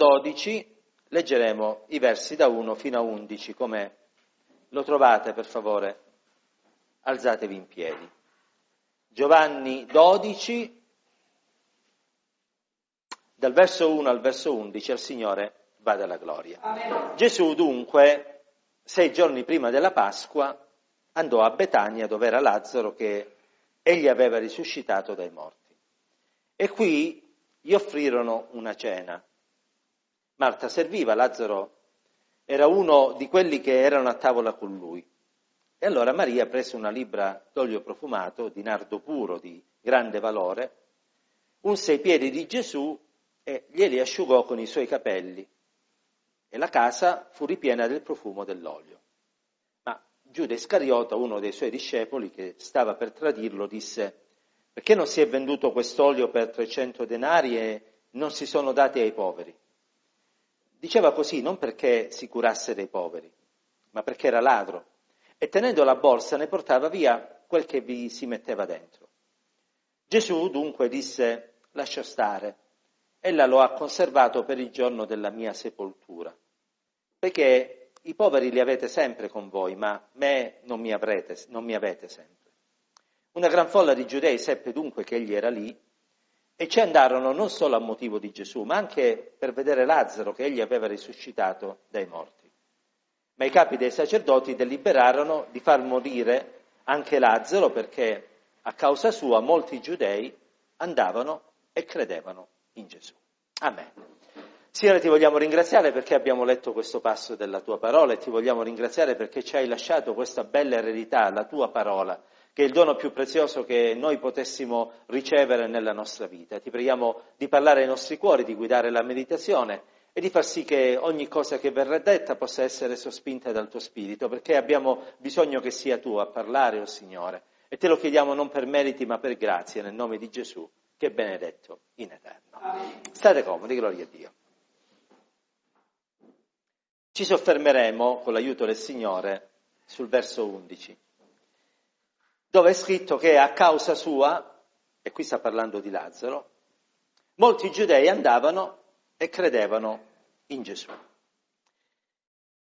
12 leggeremo i versi da 1 fino a 11, come lo trovate per favore, alzatevi in piedi. Giovanni 12, dal verso 1 al verso 11, al Signore vada la gloria. Amen. Gesù dunque, sei giorni prima della Pasqua, andò a Betania dove era Lazzaro che egli aveva risuscitato dai morti. E qui gli offrirono una cena. Marta serviva, Lazzaro era uno di quelli che erano a tavola con lui. E allora Maria prese una libra d'olio profumato di nardo puro di grande valore, unse i piedi di Gesù e glieli asciugò con i suoi capelli. E la casa fu ripiena del profumo dell'olio. Ma Giuda Iscariota, uno dei suoi discepoli che stava per tradirlo, disse perché non si è venduto quest'olio per 300 denari e non si sono dati ai poveri? Diceva così non perché si curasse dei poveri, ma perché era ladro e tenendo la borsa ne portava via quel che vi si metteva dentro. Gesù dunque disse lascia stare, ella lo ha conservato per il giorno della mia sepoltura, perché i poveri li avete sempre con voi, ma me non mi, avrete, non mi avete sempre. Una gran folla di giudei seppe dunque che egli era lì e ci andarono non solo a motivo di Gesù, ma anche per vedere Lazzaro che egli aveva risuscitato dai morti. Ma i capi dei sacerdoti deliberarono di far morire anche Lazzaro perché a causa sua molti giudei andavano e credevano in Gesù. Amen. Signore, ti vogliamo ringraziare perché abbiamo letto questo passo della tua parola e ti vogliamo ringraziare perché ci hai lasciato questa bella eredità, la tua parola, che è il dono più prezioso che noi potessimo ricevere nella nostra vita. Ti preghiamo di parlare ai nostri cuori, di guidare la meditazione e di far sì che ogni cosa che verrà detta possa essere sospinta dal tuo Spirito, perché abbiamo bisogno che sia tu a parlare, o oh Signore. E te lo chiediamo non per meriti ma per grazia, nel nome di Gesù, che è benedetto in eterno. Amen. State comodi, gloria a Dio. Ci soffermeremo, con l'aiuto del Signore, sul verso 11 dove è scritto che a causa sua, e qui sta parlando di Lazzaro, molti giudei andavano e credevano in Gesù.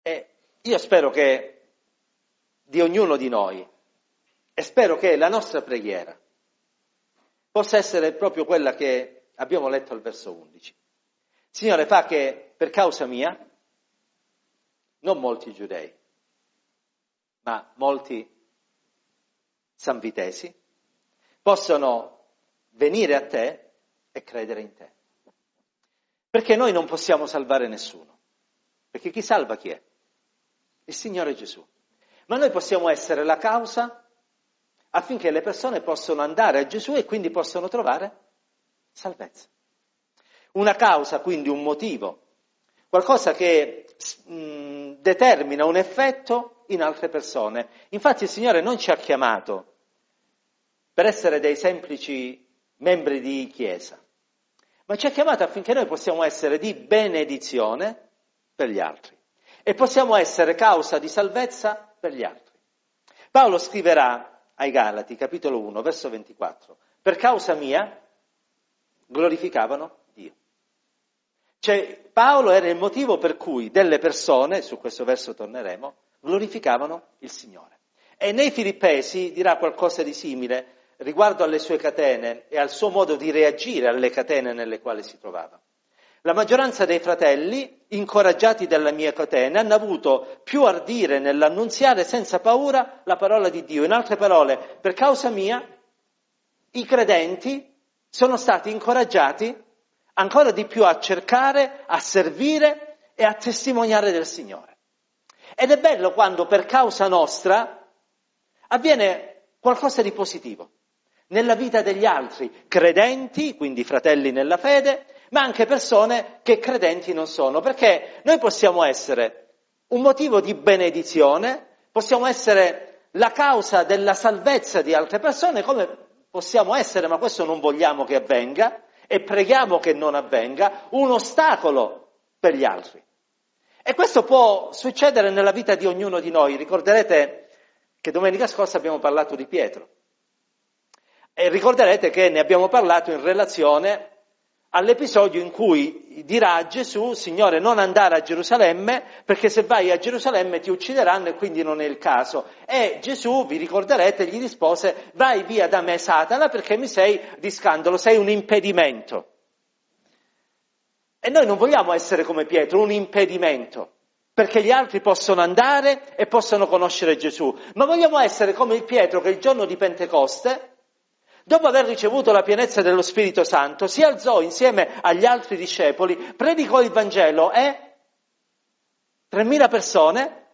E io spero che di ognuno di noi, e spero che la nostra preghiera possa essere proprio quella che abbiamo letto al verso 11. Signore, fa che per causa mia, non molti giudei, ma molti sanvitesi, possono venire a te e credere in te. Perché noi non possiamo salvare nessuno. Perché chi salva chi è? Il Signore Gesù. Ma noi possiamo essere la causa affinché le persone possano andare a Gesù e quindi possano trovare salvezza. Una causa, quindi un motivo, qualcosa che mh, mm, determina un effetto in altre persone. Infatti il Signore non ci ha chiamato per essere dei semplici membri di Chiesa, ma ci ha chiamato affinché noi possiamo essere di benedizione per gli altri e possiamo essere causa di salvezza per gli altri. Paolo scriverà ai Galati, capitolo 1, verso 24, per causa mia glorificavano Dio. Cioè Paolo era il motivo per cui delle persone, su questo verso torneremo, glorificavano il Signore. E nei Filippesi dirà qualcosa di simile riguardo alle sue catene e al suo modo di reagire alle catene nelle quali si trovava. La maggioranza dei fratelli, incoraggiati dalla mia catena, hanno avuto più ardire nell'annunziare senza paura la parola di Dio. In altre parole, per causa mia, i credenti sono stati incoraggiati ancora di più a cercare, a servire e a testimoniare del Signore. Ed è bello quando per causa nostra avviene qualcosa di positivo nella vita degli altri, credenti, quindi fratelli nella fede, ma anche persone che credenti non sono, perché noi possiamo essere un motivo di benedizione, possiamo essere la causa della salvezza di altre persone, come possiamo essere, ma questo non vogliamo che avvenga, e preghiamo che non avvenga, un ostacolo per gli altri. E questo può succedere nella vita di ognuno di noi. Ricorderete che domenica scorsa abbiamo parlato di Pietro. E ricorderete che ne abbiamo parlato in relazione all'episodio in cui dirà a Gesù, Signore, non andare a Gerusalemme, perché se vai a Gerusalemme ti uccideranno e quindi non è il caso. E Gesù, vi ricorderete, gli rispose, vai via da me Satana perché mi sei di scandalo, sei un impedimento. E noi non vogliamo essere come Pietro, un impedimento, perché gli altri possono andare e possono conoscere Gesù, ma vogliamo essere come il Pietro che il giorno di Pentecoste Dopo aver ricevuto la pienezza dello Spirito Santo, si alzò insieme agli altri discepoli, predicò il Vangelo e 3.000 persone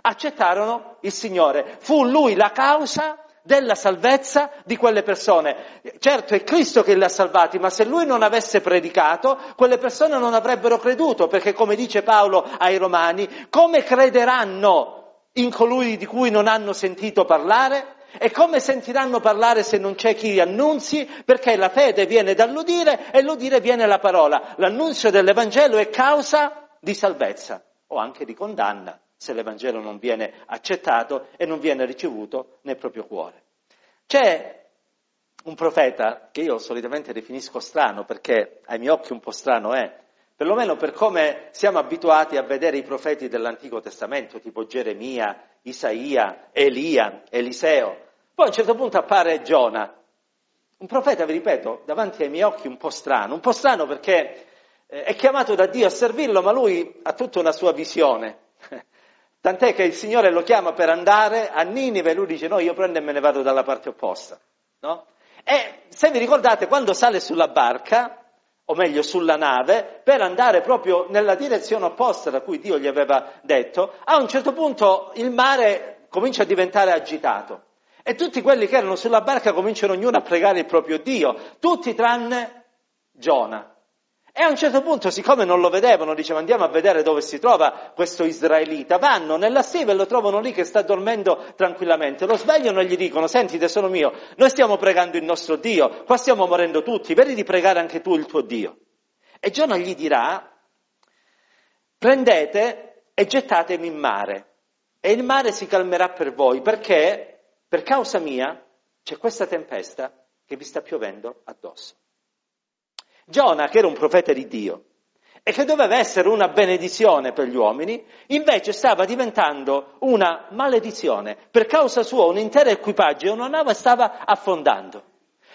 accettarono il Signore. Fu lui la causa della salvezza di quelle persone. Certo è Cristo che li ha salvati, ma se lui non avesse predicato, quelle persone non avrebbero creduto, perché come dice Paolo ai Romani, come crederanno in colui di cui non hanno sentito parlare? E come sentiranno parlare se non c'è chi annunzi? Perché la fede viene dall'udire e l'udire viene la parola. L'annunzio dell'Evangelo è causa di salvezza o anche di condanna se l'Evangelo non viene accettato e non viene ricevuto nel proprio cuore. C'è un profeta che io solitamente definisco strano perché ai miei occhi un po' strano è, perlomeno per come siamo abituati a vedere i profeti dell'Antico Testamento, tipo Geremia, Isaia, Elia, Eliseo. Poi a un certo punto appare Giona, un profeta, vi ripeto, davanti ai miei occhi un po' strano, un po' strano perché eh, è chiamato da Dio a servirlo, ma lui ha tutta una sua visione. Tant'è che il Signore lo chiama per andare a Ninive lui dice no, io prendo e me ne vado dalla parte opposta. No? E se vi ricordate, quando sale sulla barca, o meglio sulla nave, per andare proprio nella direzione opposta da cui Dio gli aveva detto, a un certo punto il mare comincia a diventare agitato. E tutti quelli che erano sulla barca cominciano ognuno a pregare il proprio Dio, tutti tranne Giona. E a un certo punto, siccome non lo vedevano, dicevano andiamo a vedere dove si trova questo israelita. Vanno nella stiva e lo trovano lì che sta dormendo tranquillamente. Lo svegliano e gli dicono, senti tesoro mio, noi stiamo pregando il nostro Dio, qua stiamo morendo tutti, vedi di pregare anche tu il tuo Dio. E Giona gli dirà, prendete e gettatemi in mare e il mare si calmerà per voi perché per causa mia c'è questa tempesta che vi sta piovendo addosso. Giona, che era un profeta di Dio e che doveva essere una benedizione per gli uomini, invece stava diventando una maledizione. Per causa sua un intero equipaggio e una nave stava affondando.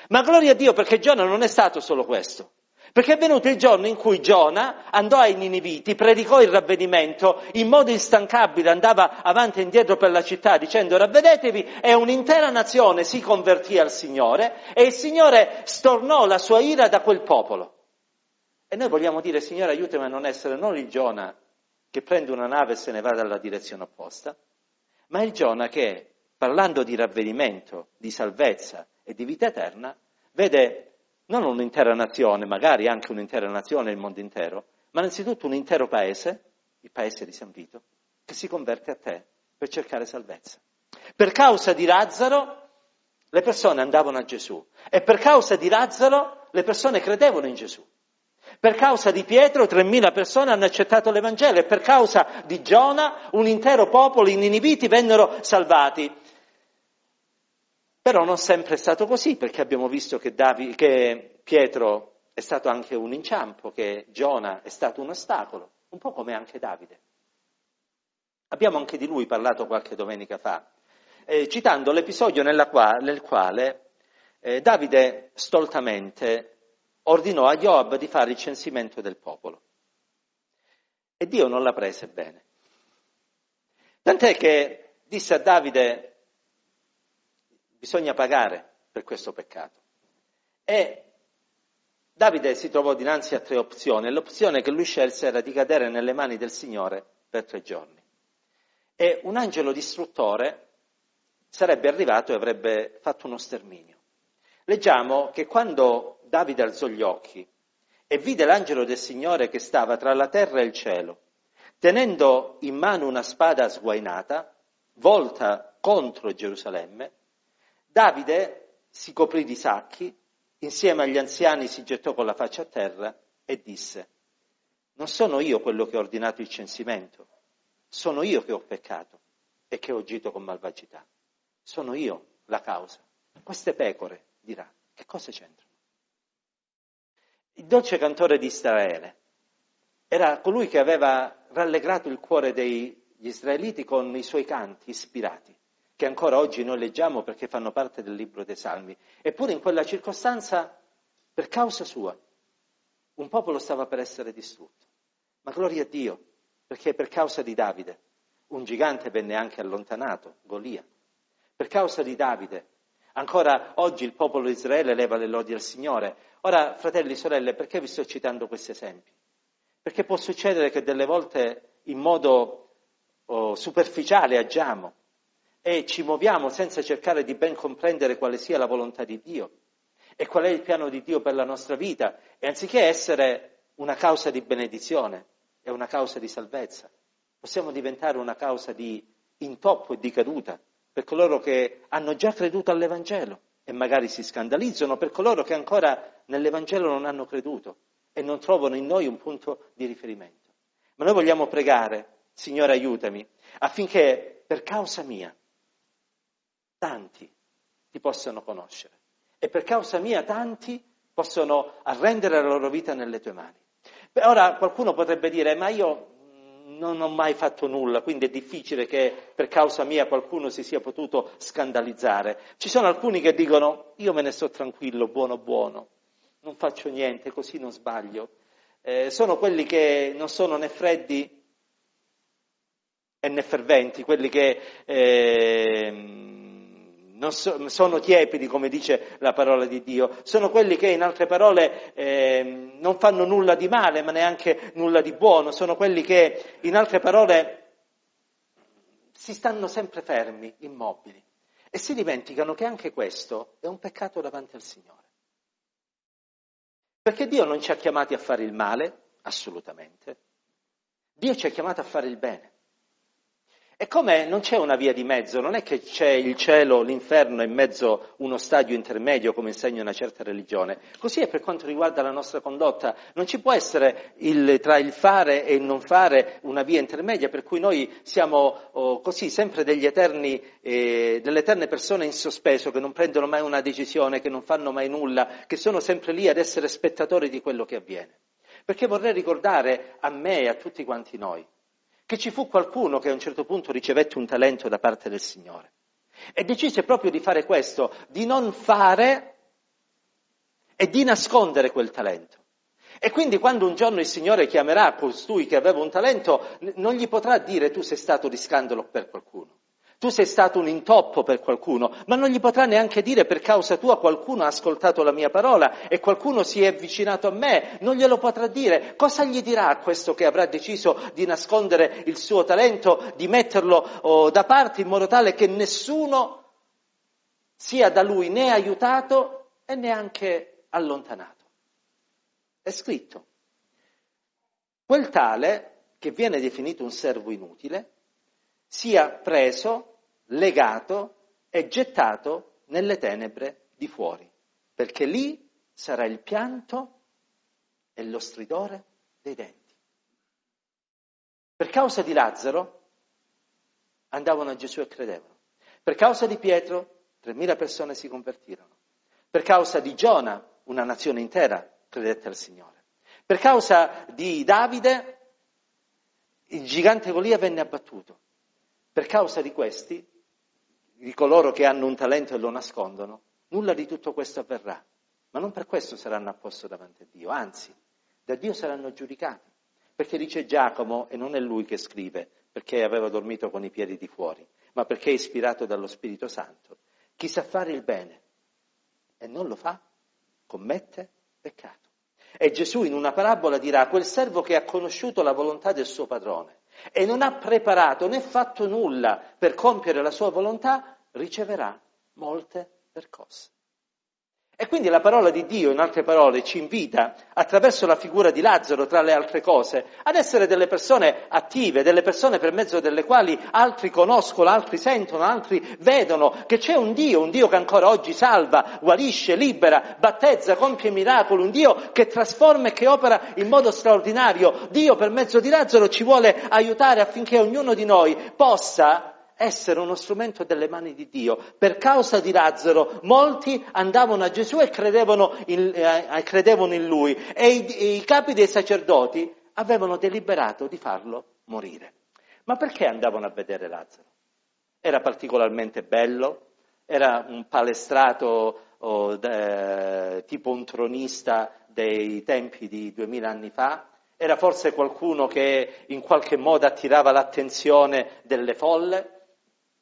Ma gloria a Dio perché Giona non è stato solo questo. Perché è venuto il giorno in cui Giona andò ai Niniviti, predicò il ravvedimento, in modo instancabile andava avanti e indietro per la città dicendo ravvedetevi e un'intera nazione si convertì al Signore e il Signore stornò la sua ira da quel popolo. E noi vogliamo dire Signore aiutami a non essere non il Giona che prende una nave e se ne va dalla direzione opposta, ma il Giona che, parlando di ravvedimento, di salvezza e di vita eterna, vede non un'intera nazione, magari anche un'intera nazione, il mondo intero, ma innanzitutto un intero paese, il paese di San Vito, che si converte a te per cercare salvezza. Per causa di Lazzaro le persone andavano a Gesù e per causa di Lazzaro le persone credevano in Gesù. Per causa di Pietro 3.000 persone hanno accettato l'Evangelo e per causa di Giona un intero popolo, i Niniviti, vennero salvati. Però non sempre è stato così, perché abbiamo visto che, Davi, che Pietro è stato anche un inciampo, che Giona è stato un ostacolo, un po' come anche Davide. Abbiamo anche di lui parlato qualche domenica fa, eh, citando l'episodio qua, nel quale eh, Davide stoltamente ordinò a Joab di fare il censimento del popolo. E Dio non la prese bene. Tant'è che disse a Davide, Bisogna pagare per questo peccato. E Davide si trovò dinanzi a tre opzioni l'opzione che lui scelse era di cadere nelle mani del Signore per tre giorni. E un angelo distruttore sarebbe arrivato e avrebbe fatto uno sterminio. Leggiamo che quando Davide alzò gli occhi e vide l'angelo del Signore che stava tra la terra e il cielo, tenendo in mano una spada sguainata, volta contro Gerusalemme, Davide si coprì di sacchi, insieme agli anziani si gettò con la faccia a terra e disse, non sono io quello che ho ordinato il censimento, sono io che ho peccato e che ho agito con malvagità. Sono io la causa. Queste pecore, dirà, che cosa c'entrano? il dolce cantore di Israele. Era colui che aveva rallegrato il cuore degli israeliti con i suoi canti ispirati, che ancora oggi noi leggiamo perché fanno parte del libro dei Salmi. Eppure in quella circostanza, per causa sua, un popolo stava per essere distrutto. Ma gloria a Dio, perché per causa di Davide un gigante venne anche allontanato, Golia. Per causa di Davide Ancora oggi il popolo di Israele leva le lodi al Signore. Ora, fratelli e sorelle, perché vi sto citando questi esempi? Perché può succedere che delle volte in modo oh, superficiale agiamo e ci muoviamo senza cercare di ben comprendere quale sia la volontà di Dio e qual è il piano di Dio per la nostra vita e anziché essere una causa di benedizione e una causa di salvezza, possiamo diventare una causa di intoppo e di caduta per coloro che hanno già creduto all'Evangelo e magari si scandalizzano per coloro che ancora nell'Evangelo non hanno creduto e non trovano in noi un punto di riferimento. Ma noi vogliamo pregare, Signore aiutami, affinché per causa mia tanti ti possano conoscere e per causa mia tanti possono arrendere la loro vita nelle tue mani. Beh, ora qualcuno potrebbe dire, ma io non ho mai fatto nulla, quindi è difficile che per causa mia qualcuno si sia potuto scandalizzare. Ci sono alcuni che dicono io me ne sto tranquillo, buono buono, non faccio niente, così non sbaglio. Eh, sono quelli che non sono né freddi né ferventi, quelli che eh, non so, sono tiepidi, come dice la parola di Dio, sono quelli che in altre parole eh, non fanno nulla di male, ma neanche nulla di buono, sono quelli che in altre parole si stanno sempre fermi, immobili e si dimenticano che anche questo è un peccato davanti al Signore. Perché Dio non ci ha chiamati a fare il male, assolutamente. Dio ci ha chiamati a fare il bene. E come non c'è una via di mezzo, non è che c'è il cielo, l'inferno in mezzo uno stadio intermedio come insegna una certa religione. Così è per quanto riguarda la nostra condotta. Non ci può essere il, tra il fare e il non fare una via intermedia per cui noi siamo oh, così sempre degli eterni, eh, delle eterne persone in sospeso che non prendono mai una decisione, che non fanno mai nulla, che sono sempre lì ad essere spettatori di quello che avviene. Perché vorrei ricordare a me e a tutti quanti noi che ci fu qualcuno che a un certo punto ricevette un talento da parte del Signore e decise proprio di fare questo, di non fare e di nascondere quel talento. E quindi quando un giorno il Signore chiamerà costui che aveva un talento, non gli potrà dire tu sei stato di scandalo per qualcuno. Tu sei stato un intoppo per qualcuno, ma non gli potrà neanche dire per causa tua qualcuno ha ascoltato la mia parola e qualcuno si è avvicinato a me, non glielo potrà dire. Cosa gli dirà a questo che avrà deciso di nascondere il suo talento, di metterlo oh, da parte in modo tale che nessuno sia da lui né aiutato e neanche allontanato? È scritto. Quel tale, che viene definito un servo inutile, sia preso legato e gettato nelle tenebre di fuori, perché lì sarà il pianto e lo stridore dei denti. Per causa di Lazzaro andavano a Gesù e credevano. Per causa di Pietro 3.000 persone si convertirono. Per causa di Giona una nazione intera credette al Signore. Per causa di Davide il gigante Golia venne abbattuto. Per causa di questi di coloro che hanno un talento e lo nascondono, nulla di tutto questo avverrà. Ma non per questo saranno a posto davanti a Dio, anzi, da Dio saranno giudicati. Perché dice Giacomo, e non è lui che scrive, perché aveva dormito con i piedi di fuori, ma perché è ispirato dallo Spirito Santo. Chi sa fare il bene e non lo fa, commette peccato. E Gesù in una parabola dirà, quel servo che ha conosciuto la volontà del suo padrone e non ha preparato né fatto nulla per compiere la sua volontà, riceverà molte percosse. E quindi la parola di Dio, in altre parole, ci invita, attraverso la figura di Lazzaro, tra le altre cose, ad essere delle persone attive, delle persone per mezzo delle quali altri conoscono, altri sentono, altri vedono che c'è un Dio, un Dio che ancora oggi salva, guarisce, libera, battezza, compie miracoli, un Dio che trasforma e che opera in modo straordinario. Dio per mezzo di Lazzaro ci vuole aiutare affinché ognuno di noi possa essere uno strumento delle mani di Dio. Per causa di Lazzaro molti andavano a Gesù e credevano in, eh, credevano in lui e i, i capi dei sacerdoti avevano deliberato di farlo morire. Ma perché andavano a vedere Lazzaro? Era particolarmente bello? Era un palestrato oh, de, tipo un tronista dei tempi di duemila anni fa? Era forse qualcuno che in qualche modo attirava l'attenzione delle folle?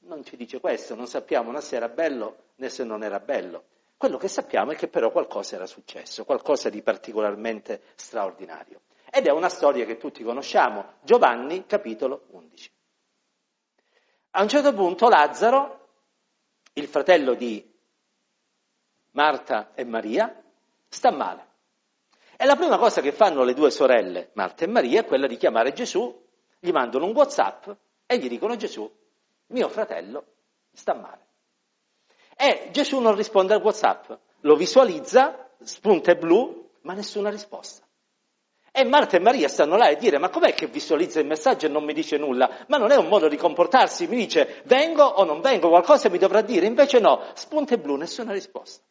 Non ci dice questo, non sappiamo né se era bello né se non era bello. Quello che sappiamo è che però qualcosa era successo, qualcosa di particolarmente straordinario. Ed è una storia che tutti conosciamo, Giovanni capitolo 11. A un certo punto Lazzaro, il fratello di Marta e Maria, sta male. E la prima cosa che fanno le due sorelle, Marta e Maria, è quella di chiamare Gesù, gli mandano un WhatsApp e gli dicono Gesù, mio fratello sta male. E Gesù non risponde al WhatsApp, lo visualizza, spunta blu, ma nessuna risposta. E Marta e Maria stanno là e dire, ma com'è che visualizza il messaggio e non mi dice nulla? Ma non è un modo di comportarsi, mi dice vengo o non vengo, qualcosa mi dovrà dire, invece no, spunta blu, nessuna risposta.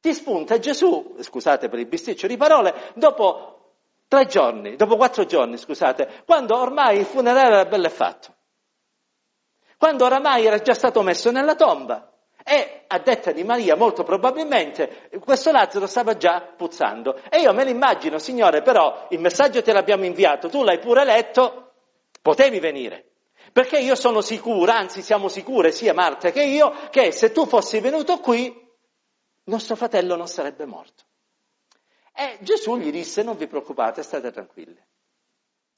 Ti spunta Gesù, scusate per il bisticcio di parole, dopo tre giorni, dopo quattro giorni, scusate, quando ormai il funerale era bello e fatto. Quando oramai era già stato messo nella tomba. E a detta di Maria, molto probabilmente, questo Lazzaro stava già puzzando. E io me l'immagino, Signore, però il messaggio te l'abbiamo inviato, tu l'hai pure letto, potevi venire. Perché io sono sicura, anzi siamo sicure, sia Marta che io, che se tu fossi venuto qui, nostro fratello non sarebbe morto. E Gesù gli disse, non vi preoccupate, state tranquilli.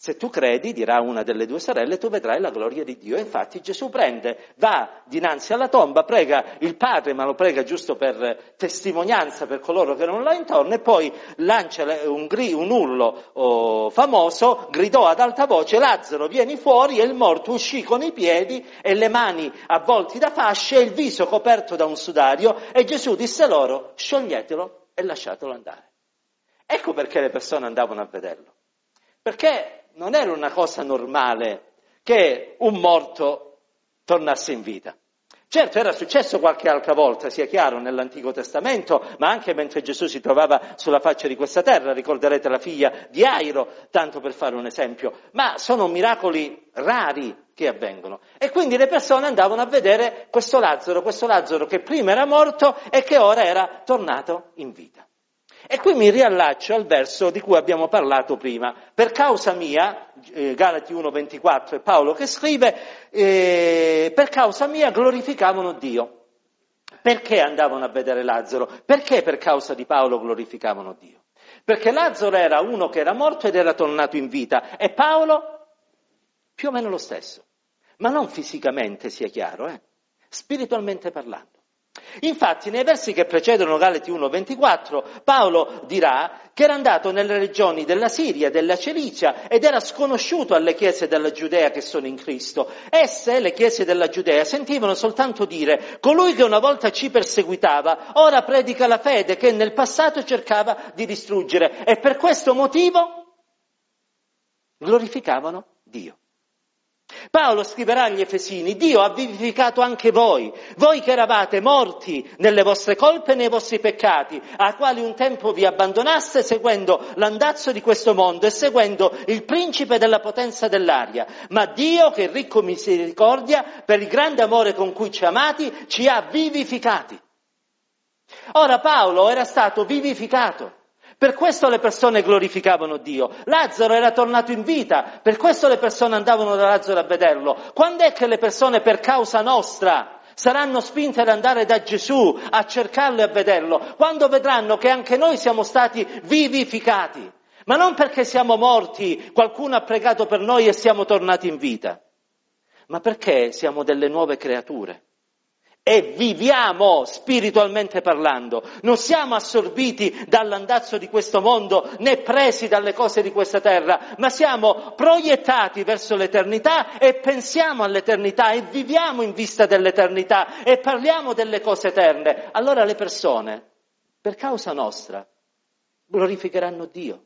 Se tu credi, dirà una delle due sorelle, tu vedrai la gloria di Dio. Infatti Gesù prende, va dinanzi alla tomba, prega il padre, ma lo prega giusto per testimonianza per coloro che non l'ha intorno, e poi lancia un, gri, un urlo oh, famoso, gridò ad alta voce, Lazzaro vieni fuori, e il morto uscì con i piedi e le mani avvolti da fasce e il viso coperto da un sudario, e Gesù disse loro, scioglietelo e lasciatelo andare. Ecco perché le persone andavano a vederlo. Perché non era una cosa normale che un morto tornasse in vita. Certo, era successo qualche altra volta, sia chiaro, nell'Antico Testamento, ma anche mentre Gesù si trovava sulla faccia di questa terra, ricorderete la figlia di Airo, tanto per fare un esempio, ma sono miracoli rari che avvengono. E quindi le persone andavano a vedere questo Lazzaro, questo Lazzaro che prima era morto e che ora era tornato in vita. E qui mi riallaccio al verso di cui abbiamo parlato prima. Per causa mia, eh, Galati 1.24 è Paolo che scrive, eh, per causa mia glorificavano Dio. Perché andavano a vedere Lazzaro? Perché per causa di Paolo glorificavano Dio? Perché Lazzaro era uno che era morto ed era tornato in vita e Paolo più o meno lo stesso, ma non fisicamente sia chiaro, eh? spiritualmente parlando. Infatti, nei versi che precedono Galati 1:24, Paolo dirà che era andato nelle regioni della Siria, della Celicia ed era sconosciuto alle chiese della Giudea che sono in Cristo. Esse, le chiese della Giudea, sentivano soltanto dire colui che una volta ci perseguitava, ora predica la fede che nel passato cercava di distruggere e per questo motivo glorificavano Dio. Paolo scriverà agli Efesini, Dio ha vivificato anche voi, voi che eravate morti nelle vostre colpe e nei vostri peccati, a quali un tempo vi abbandonaste seguendo l'andazzo di questo mondo e seguendo il principe della potenza dell'aria. Ma Dio, che è ricco misericordia, per il grande amore con cui ci amati, ci ha vivificati. Ora Paolo era stato vivificato. Per questo le persone glorificavano Dio. Lazzaro era tornato in vita, per questo le persone andavano da Lazzaro a vederlo. Quando è che le persone per causa nostra saranno spinte ad andare da Gesù a cercarlo e a vederlo? Quando vedranno che anche noi siamo stati vivificati. Ma non perché siamo morti, qualcuno ha pregato per noi e siamo tornati in vita, ma perché siamo delle nuove creature e viviamo spiritualmente parlando. Non siamo assorbiti dall'andazzo di questo mondo né presi dalle cose di questa terra, ma siamo proiettati verso l'eternità e pensiamo all'eternità e viviamo in vista dell'eternità e parliamo delle cose eterne. Allora le persone, per causa nostra, glorificheranno Dio.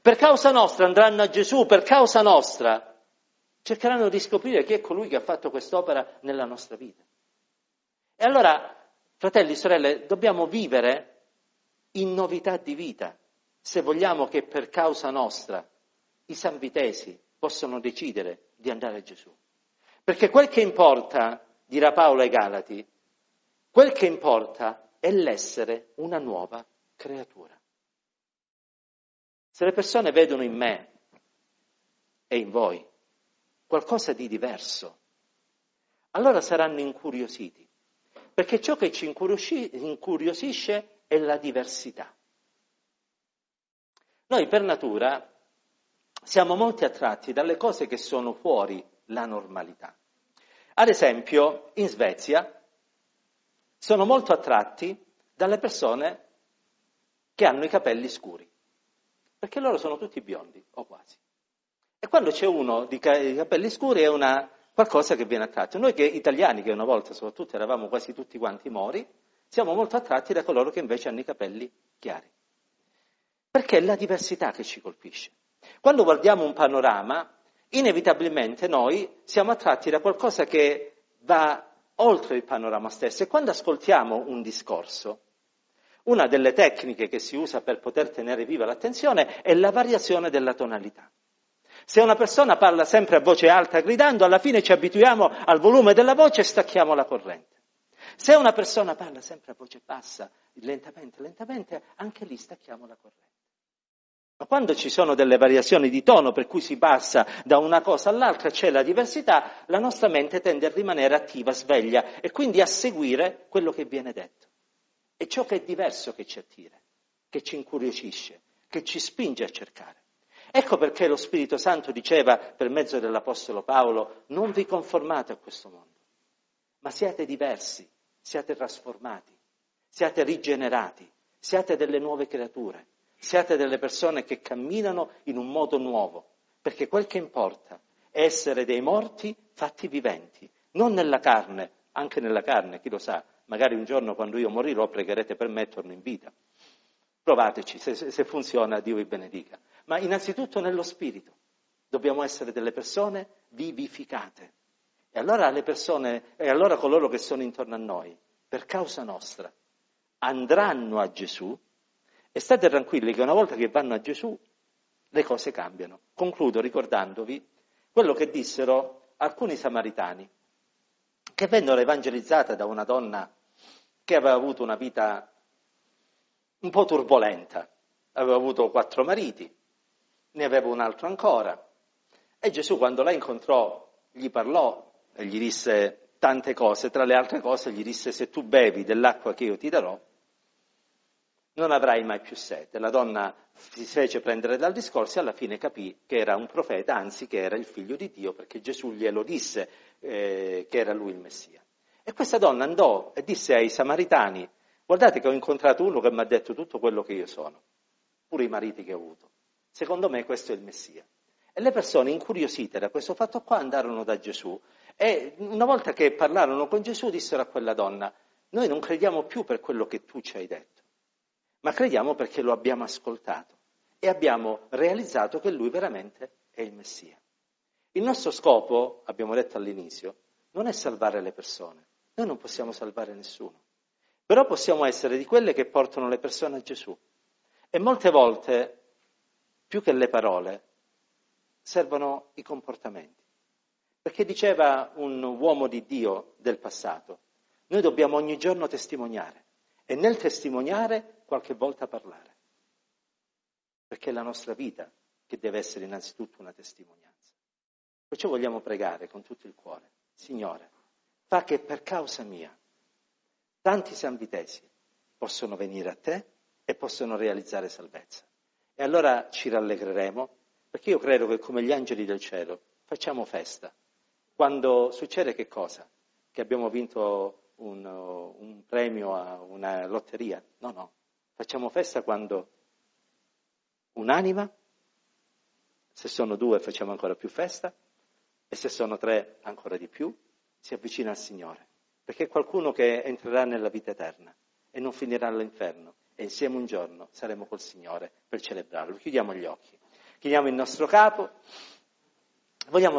Per causa nostra andranno a Gesù, per causa nostra cercheranno di scoprire chi è colui che ha fatto quest'opera nella nostra vita. E allora, fratelli e sorelle, dobbiamo vivere in novità di vita, se vogliamo che per causa nostra i sanvitesi possano decidere di andare a Gesù. Perché quel che importa, dirà Paolo ai Galati, quel che importa è l'essere una nuova creatura. Se le persone vedono in me e in voi qualcosa di diverso, allora saranno incuriositi, perché ciò che ci incuriosisce è la diversità. Noi per natura siamo molto attratti dalle cose che sono fuori la normalità. Ad esempio, in Svezia sono molto attratti dalle persone che hanno i capelli scuri, perché loro sono tutti biondi, o quasi. E quando c'è uno di capelli scuri è una, qualcosa che viene attratto. Noi che italiani, che una volta soprattutto eravamo quasi tutti quanti mori, siamo molto attratti da coloro che invece hanno i capelli chiari. Perché è la diversità che ci colpisce. Quando guardiamo un panorama, inevitabilmente noi siamo attratti da qualcosa che va oltre il panorama stesso e quando ascoltiamo un discorso, una delle tecniche che si usa per poter tenere viva l'attenzione è la variazione della tonalità. Se una persona parla sempre a voce alta gridando, alla fine ci abituiamo al volume della voce e stacchiamo la corrente. Se una persona parla sempre a voce bassa, lentamente, lentamente, anche lì stacchiamo la corrente. Ma quando ci sono delle variazioni di tono per cui si passa da una cosa all'altra, c'è la diversità, la nostra mente tende a rimanere attiva, sveglia e quindi a seguire quello che viene detto. È ciò che è diverso che ci attira, che ci incuriosisce, che ci spinge a cercare. Ecco perché lo Spirito Santo diceva per mezzo dell'Apostolo Paolo, non vi conformate a questo mondo, ma siate diversi, siate trasformati, siate rigenerati, siate delle nuove creature Siate delle persone che camminano in un modo nuovo, perché quel che importa è essere dei morti fatti viventi, non nella carne, anche nella carne, chi lo sa, magari un giorno quando io morirò pregherete per me e torno in vita. Provateci, se, se funziona Dio vi benedica. Ma innanzitutto nello spirito. Dobbiamo essere delle persone vivificate. E allora le persone, e allora coloro che sono intorno a noi, per causa nostra, andranno a Gesù e state tranquilli che una volta che vanno a Gesù le cose cambiano. Concludo ricordandovi quello che dissero alcuni samaritani che vennero evangelizzate da una donna che aveva avuto una vita un po' turbolenta, aveva avuto quattro mariti, ne aveva un altro ancora. E Gesù quando la incontrò gli parlò e gli disse tante cose, tra le altre cose gli disse se tu bevi dell'acqua che io ti darò, non avrai mai più sete. La donna si fece prendere dal discorso e alla fine capì che era un profeta, anzi che era il figlio di Dio, perché Gesù glielo disse eh, che era lui il Messia. E questa donna andò e disse ai samaritani, guardate che ho incontrato uno che mi ha detto tutto quello che io sono, pure i mariti che ho avuto. Secondo me questo è il Messia. E le persone incuriosite da questo fatto qua andarono da Gesù e una volta che parlarono con Gesù dissero a quella donna, noi non crediamo più per quello che tu ci hai detto ma crediamo perché lo abbiamo ascoltato e abbiamo realizzato che lui veramente è il Messia. Il nostro scopo, abbiamo detto all'inizio, non è salvare le persone, noi non possiamo salvare nessuno, però possiamo essere di quelle che portano le persone a Gesù. E molte volte, più che le parole, servono i comportamenti. Perché diceva un uomo di Dio del passato, noi dobbiamo ogni giorno testimoniare e nel testimoniare qualche volta parlare, perché è la nostra vita che deve essere innanzitutto una testimonianza. Perciò vogliamo pregare con tutto il cuore, Signore, fa che per causa mia tanti sanvitesi possono venire a te e possono realizzare salvezza. E allora ci rallegreremo, perché io credo che come gli angeli del cielo facciamo festa. Quando succede che cosa? Che abbiamo vinto un, un premio a una lotteria? No, no. Facciamo festa quando un'anima, se sono due facciamo ancora più festa, e se sono tre ancora di più, si avvicina al Signore, perché è qualcuno che entrerà nella vita eterna e non finirà all'inferno e insieme un giorno saremo col Signore per celebrarlo. Chiudiamo gli occhi, chiudiamo il nostro capo, vogliamo